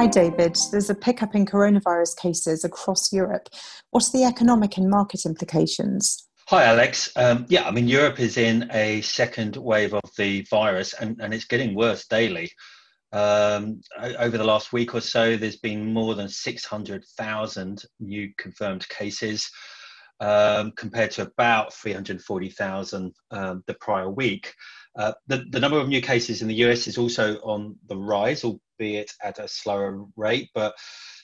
Hi, David. There's a pickup in coronavirus cases across Europe. What are the economic and market implications? Hi, Alex. Um, yeah, I mean, Europe is in a second wave of the virus and, and it's getting worse daily. Um, over the last week or so, there's been more than 600,000 new confirmed cases um, compared to about 340,000 um, the prior week. Uh, the, the number of new cases in the US is also on the rise, albeit at a slower rate. But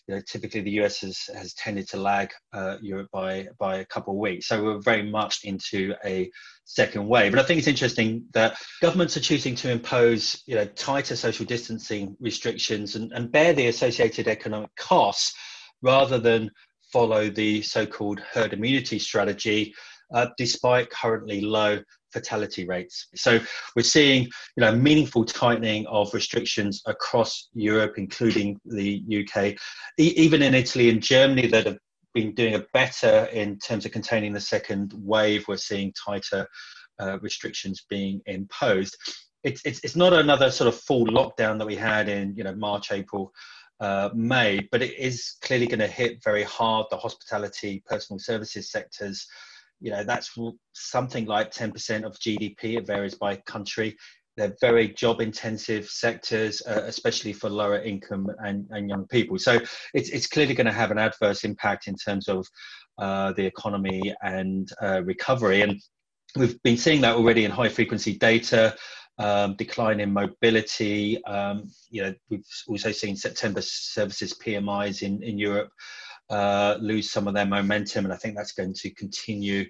you know, typically the US has, has tended to lag uh, Europe by by a couple of weeks. So we're very much into a second wave. And I think it's interesting that governments are choosing to impose you know tighter social distancing restrictions and, and bear the associated economic costs rather than follow the so-called herd immunity strategy, uh, despite currently low fatality rates. So we're seeing, you know, meaningful tightening of restrictions across Europe, including the UK, e- even in Italy and Germany that have been doing a better in terms of containing the second wave. We're seeing tighter uh, restrictions being imposed. It's, it's, it's not another sort of full lockdown that we had in, you know, March, April, uh, May, but it is clearly going to hit very hard the hospitality, personal services sectors you know that's something like 10% of gdp it varies by country. They're very job intensive sectors uh, especially for lower income and, and young people. So it's, it's clearly going to have an adverse impact in terms of uh, the economy and uh, recovery. And we've been seeing that already in high frequency data um, decline in mobility. Um, you know we've also seen september services pmis in, in europe uh, lose some of their momentum, and I think that's going to continue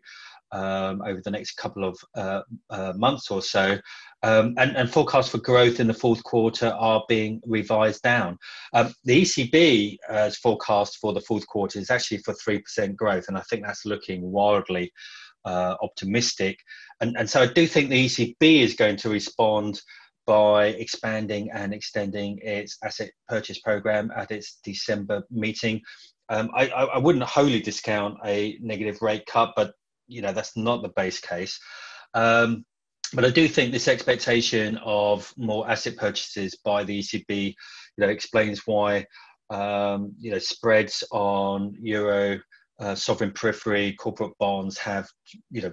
um, over the next couple of uh, uh, months or so. Um, and, and, forecasts for growth in the fourth quarter are being revised down. Um, the ECB's uh, forecast for the fourth quarter is actually for 3% growth, and I think that's looking wildly uh, optimistic. And, and so I do think the ECB is going to respond by expanding and extending its asset purchase program at its December meeting. Um, I, I, wouldn't wholly discount a negative rate cut, but you know that's not the base case. Um, but I do think this expectation of more asset purchases by the ECB, you know, explains why um, you know spreads on euro uh, sovereign periphery corporate bonds have you know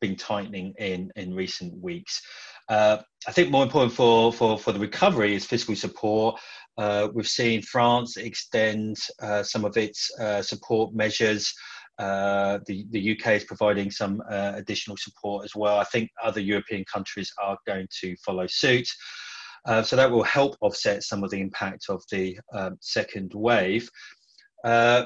been tightening in in recent weeks. Uh, I think more important for, for, for the recovery is fiscal support. Uh, we've seen France extend uh, some of its uh, support measures. Uh, the, the UK is providing some uh, additional support as well. I think other European countries are going to follow suit. so that will help offset some of the impact of the um, second wave.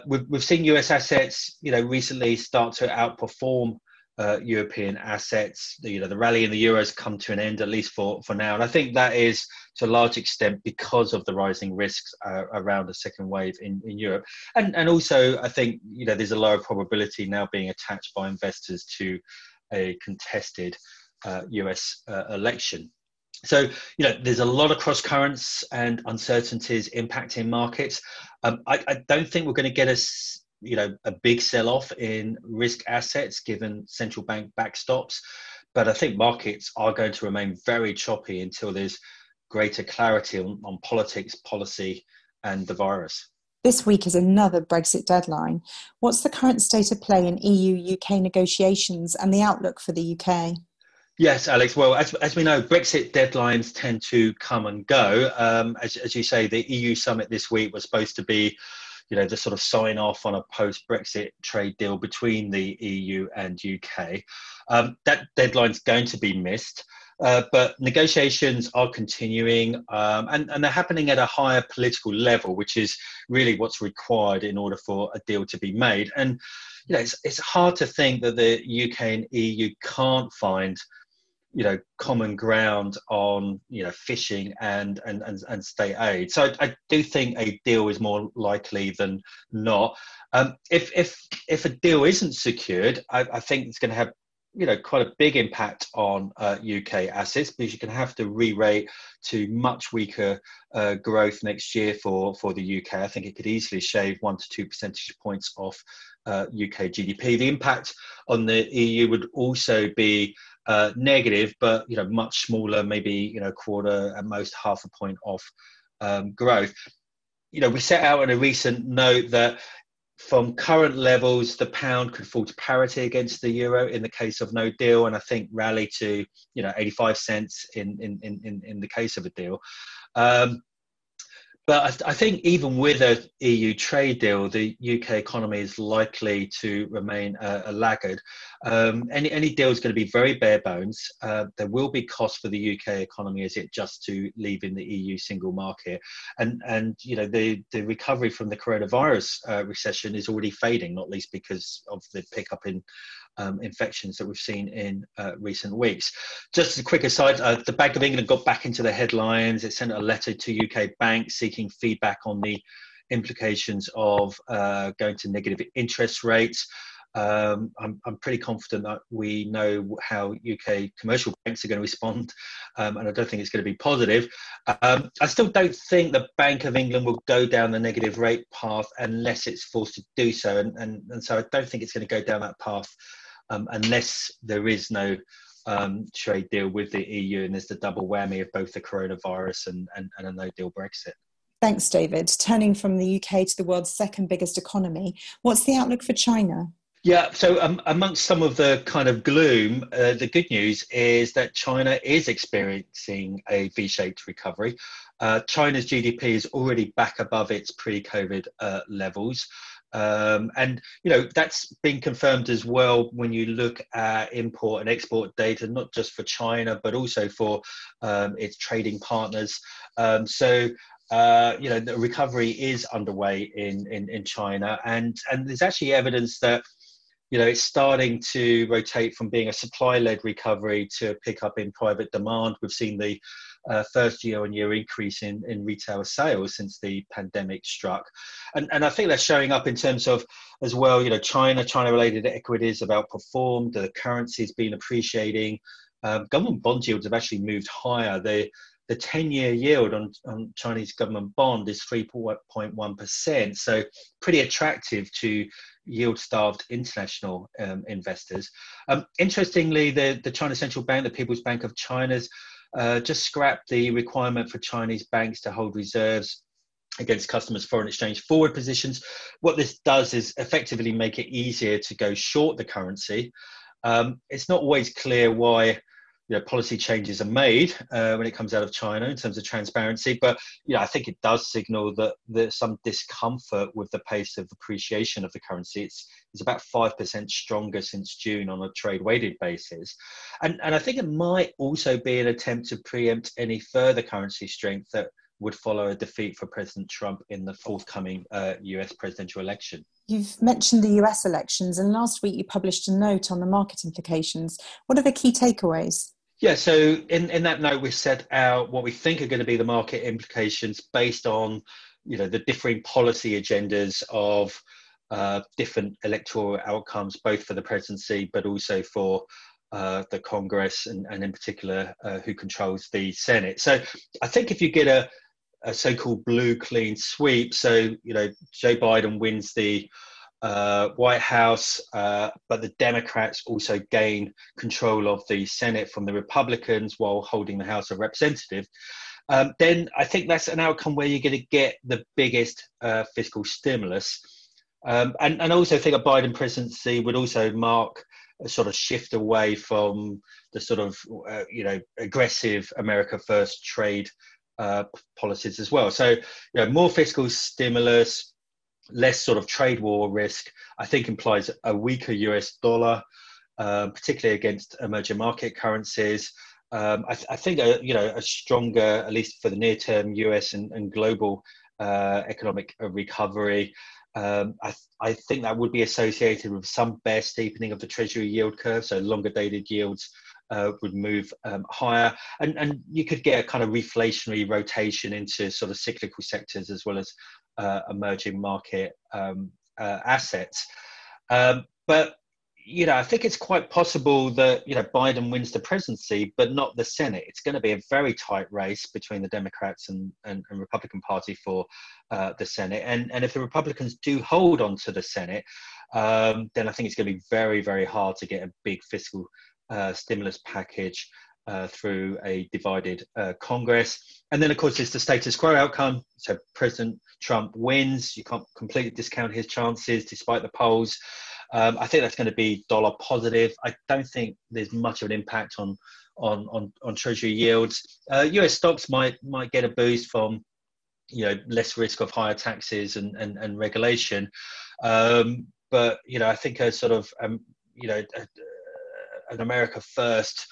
we've, we've seen US assets, you know, recently start to outperform uh, European assets. The, you know, the rally in the euro has come to an end at least for for now, and I think that is to a large extent because of the rising risks uh, around a second wave in, in Europe, and and also I think you know there's a lower probability now being attached by investors to a contested uh, US uh, election. So, you know, there's a lot of cross currents and uncertainties impacting markets. Um, I, I, don't think we're going to get a you know a big sell off in risk assets given central bank backstops but i think markets are going to remain very choppy until there's greater clarity on, on politics policy and the virus this week is another Brexit deadline. What's the current state of play in EU UK negotiations and the outlook for the UK? Yes, Alex. Well, as, as we know, Brexit deadlines tend to come and go. Um, as, as you say, the EU summit this week was supposed to be you know, the sort of sign off on a post Brexit trade deal between the EU and UK. Um, that deadline's going to be missed. Uh, but negotiations are continuing um, and, and they're happening at a higher political level, which is really what's required in order for a deal to be made. And you know, it's, it's hard to think that the UK and EU can't find you know common ground on you know fishing and and and, and state aid so I, I, do think a deal is more likely than not um, if if if a deal isn't secured I, I think it's going to have you know quite a big impact on uh, UK assets because going to have to re-rate to much weaker uh, growth next year for for the UK. I think it could easily shave one to two percentage points off uh, UK GDP. The impact on the EU would also be uh, negative, but you know much smaller, maybe you know quarter at most half a point off um, growth. you know, we set out in a recent note that from current levels, the pound could fall to parity against the euro in the case of no deal, and I think rally to you know 85 cents in in in in the case of a deal. Um, but I, I, think even with a EU trade deal, the UK economy is likely to remain a, a laggard. Um, any any deal is going to be very bare bones. Uh, there will be costs for the UK economy as it just to leaving the EU single market, and and you know the the recovery from the coronavirus uh, recession is already fading, not least because of the pickup in um, infections that we've seen in uh, recent weeks. Just as a quick aside, uh, the Bank of England got back into the headlines. It sent a letter to UK banks seeking feedback on the implications of uh, going to negative interest rates. Um, I'm, I'm, pretty confident that we know how UK commercial banks are going to respond, um, and I don't think it's going to be positive. Um, I still don't think the Bank of England will go down the negative rate path unless it's forced to do so, and, and, and so I don't think it's going to go down that path um, unless there is no um, trade deal with the EU and there's the double whammy of both the coronavirus and, and, and a no deal Brexit. Thanks, David. Turning from the UK to the world's second biggest economy, what's the outlook for China? Yeah, so um, amongst some of the kind of gloom, uh, the good news is that China is experiencing a V shaped recovery. Uh, China's GDP is already back above its pre COVID uh, levels. Um, and you know that's been confirmed as well when you look at import and export data, not just for China but also for um, its trading partners. Um, so uh, you know the recovery is underway in, in in China, and and there's actually evidence that you know it's starting to rotate from being a supply-led recovery to a pickup in private demand. We've seen the uh, first year on year increase in, in retail sales since the pandemic struck. And, and I think that's showing up in terms of, as well, you know, China, China related equities have outperformed, the currency has been appreciating. Um, government bond yields have actually moved higher. The, the 10 year yield on, on Chinese government bond is 3.1%. So, pretty attractive to yield starved international um, investors. Um, interestingly, the, the China Central Bank, the People's Bank of China's uh, just scrapped the requirement for Chinese banks to hold reserves against customers' foreign exchange forward positions. What this does is effectively make it easier to go short the currency. Um, it's not always clear why you know, policy changes are made uh, when it comes out of China in terms of transparency. But you know, I think it does signal that there's some discomfort with the pace of appreciation of the currency. It's, it's about 5% stronger since June on a trade weighted basis. And, and I think it might also be an attempt to preempt any further currency strength that would follow a defeat for President Trump in the forthcoming uh, US presidential election. You've mentioned the US elections, and last week you published a note on the market implications. What are the key takeaways? Yeah, so in, in that note, we set out what we think are going to be the market implications based on, you know, the differing policy agendas of uh, different electoral outcomes, both for the presidency but also for uh, the Congress and, and in particular uh, who controls the Senate. So I think if you get a, a so-called blue clean sweep, so you know Joe Biden wins the uh, White House, uh, but the Democrats also gain control of the Senate from the Republicans while holding the House of Representatives. Um, then I think that's an outcome where you're going to get the biggest uh, fiscal stimulus. Um, and, and also think a Biden presidency would also mark a sort of shift away from the sort of, uh, you know, aggressive America first trade uh, policies as well. So, you know, more fiscal stimulus, less sort of trade war risk, I think implies a weaker US dollar, uh, particularly against emerging market currencies. Um, I, th- I, think a, you know a stronger, at least for the near term, US and, and global uh, economic recovery. Um, I, th- I, think that would be associated with some bear steepening of the Treasury yield curve, so longer dated yields uh, would move um, higher, and and you could get a kind of reflationary rotation into sort of cyclical sectors as well as uh, emerging market um, uh, assets. Um, but you know, I think it's quite possible that you know Biden wins the presidency, but not the Senate. It's going to be a very tight race between the Democrats and, and, and Republican Party for uh, the Senate. And and if the Republicans do hold on to the Senate, um, then I think it's going to be very very hard to get a big fiscal uh, stimulus package uh, through a divided uh, Congress. And then, of course, there's the status quo outcome. So President Trump wins. You can't completely discount his chances despite the polls. Um, I think that's going to be dollar positive. I don't think there's much of an impact on on on, on Treasury yields. Uh, U.S. stocks might might get a boost from you know less risk of higher taxes and and, and regulation. Um, but you know, I think a sort of um, you know a, an America first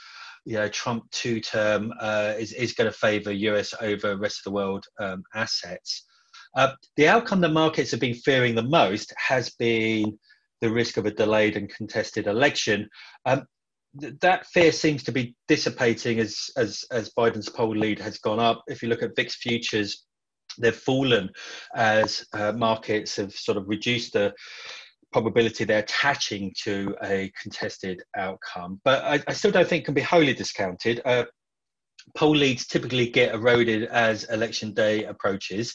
you know Trump two term uh, is is going to favour US over rest of the world um, assets. Uh, the outcome the markets have been fearing the most has been the risk of a delayed and contested election. Um, th- that fear seems to be dissipating as, as as Biden's poll lead has gone up. If you look at VIX futures, they've fallen as uh, markets have sort of reduced the probability they're attaching to a contested outcome. But I, I still don't think can be wholly discounted. Uh, poll leads typically get eroded as election day approaches.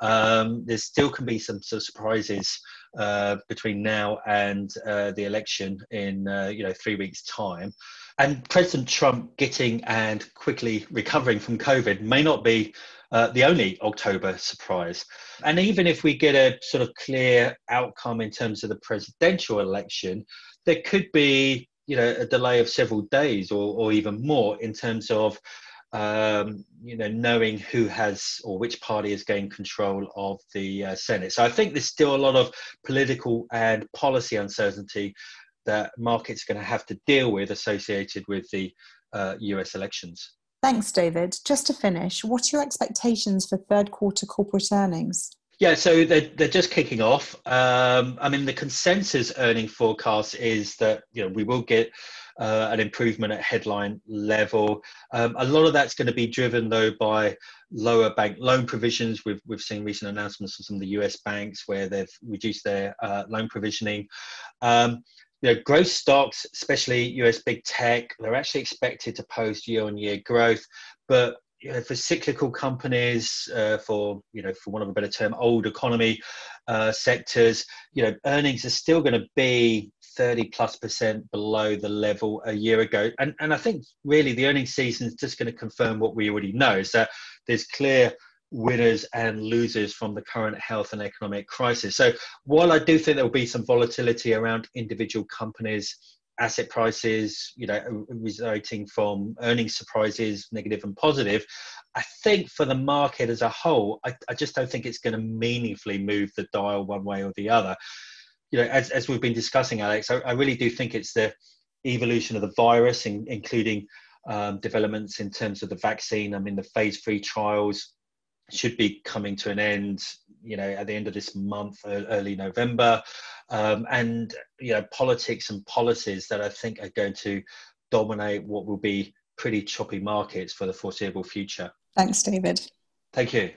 Um, there still can be some, surprises uh, between now and uh, the election in uh, you know three weeks' time. And President Trump getting and quickly recovering from COVID may not be uh, the only October surprise. And even if we get a sort of clear outcome in terms of the presidential election, there could be you know a delay of several days or, or even more in terms of um, you know knowing who has or which party has gained control of the uh, Senate. So I think there's still a lot of political and policy uncertainty that markets are going to have to deal with associated with the uh, US elections. Thanks, David. Just to finish, what are your expectations for third quarter corporate earnings? Yeah, so they're, they're just kicking off. Um, I mean, the consensus earning forecast is that you know we will get uh, an improvement at headline level. Um, a lot of that's going to be driven though by lower bank loan provisions. We've we've seen recent announcements from some of the U.S. banks where they've reduced their uh, loan provisioning. Um, you know, growth stocks, especially US big tech, they're actually expected to post year-on-year growth, but you know, for cyclical companies, uh, for you know, for one of a better term, old economy uh, sectors, you know, earnings are still going to be 30 plus percent below the level a year ago. And and I think really the earnings season is just going to confirm what we already know is that there's clear winners and losers from the current health and economic crisis. So while I do think there will be some volatility around individual companies, asset prices, you know, resulting from earnings surprises, negative and positive, I think for the market as a whole, I, I just don't think it's going to meaningfully move the dial one way or the other. You know, as, as we've been discussing, Alex, I, I really do think it's the evolution of the virus, in, including um, developments in terms of the vaccine. I mean, the phase three trials should be coming to an end you know at the end of this month early november. Um, and you know politics and policies that i think are going to dominate what will be pretty choppy markets for the foreseeable future. Thanks david. Thank you.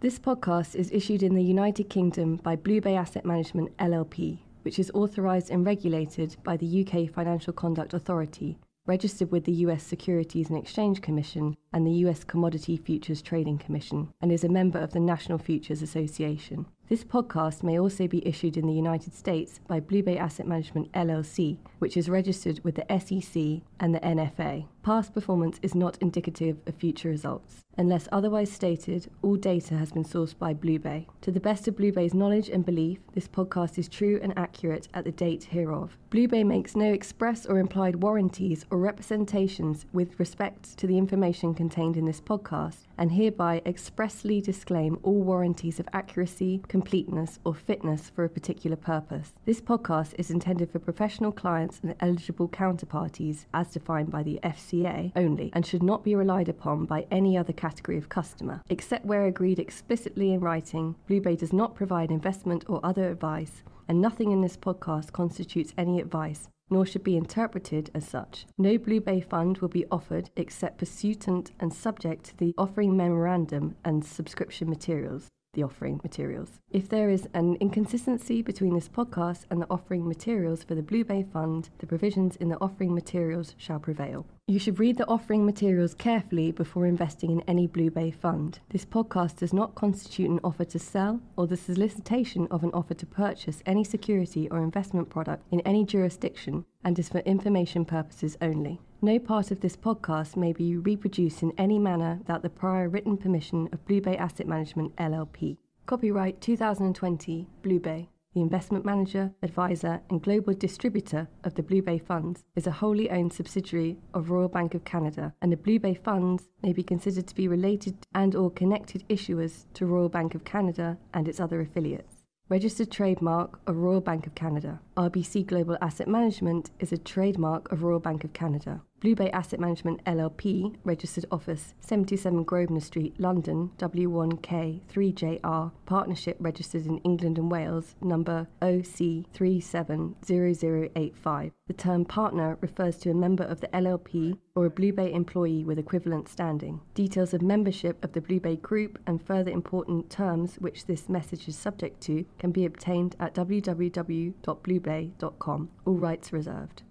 This podcast is issued in the united kingdom by BlueBay asset management llp which is authorised and regulated by the uk financial conduct authority registered with the US Securities and Exchange Commission and the US Commodity Futures Trading Commission, and is a member of the National Futures Association. This podcast may also be issued in the United States by BlueBay Asset Management LLC, which is registered with the SEC and the NFA. Past performance is not indicative of future results. Unless otherwise stated, all data has been sourced by BlueBay. To the best of BlueBay's knowledge and belief, this podcast is true and accurate at the date hereof. BlueBay makes no express or implied warranties or representations with respect to the information contained in this podcast and hereby expressly disclaim all warranties of accuracy, completeness, or fitness for a particular purpose. This podcast is intended for professional clients and eligible counterparties as defined by the FCA only and should not be relied upon by any other category of customer. Except where agreed explicitly in writing, BlueBay does not provide investment or other advice, and nothing in this podcast constitutes any advice nor should be interpreted as such. No BlueBay fund will be offered except pursuant and subject to the offering memorandum and subscription materials the offering materials. If there is an inconsistency between this podcast and the offering materials for the BlueBay Fund, the provisions in the offering materials shall prevail. You should read the offering materials carefully before investing in any BlueBay fund. This podcast does not constitute an offer to sell or the solicitation of an offer to purchase any security or investment product in any jurisdiction and is for information purposes only. No part of this podcast may be reproduced in any manner without the prior written permission of Blue Bay Asset Management LLP. Copyright 2020 Blue Bay. The investment manager, advisor, and global distributor of the Blue Bay Funds is a wholly owned subsidiary of Royal Bank of Canada, and the Blue Bay Funds may be considered to be related and or connected issuers to Royal Bank of Canada and its other affiliates. Registered trademark of Royal Bank of Canada. RBC Global Asset Management is a trademark of Royal Bank of Canada. Blue Bay Asset Management LLP, registered office 77 Grosvenor Street, London, W1K 3JR, partnership registered in England and Wales, number OC370085. The term partner refers to a member of the LLP or a Blue Bay employee with equivalent standing. Details of membership of the Blue Bay Group and further important terms which this message is subject to can be obtained at www.bluebay.com. All rights reserved.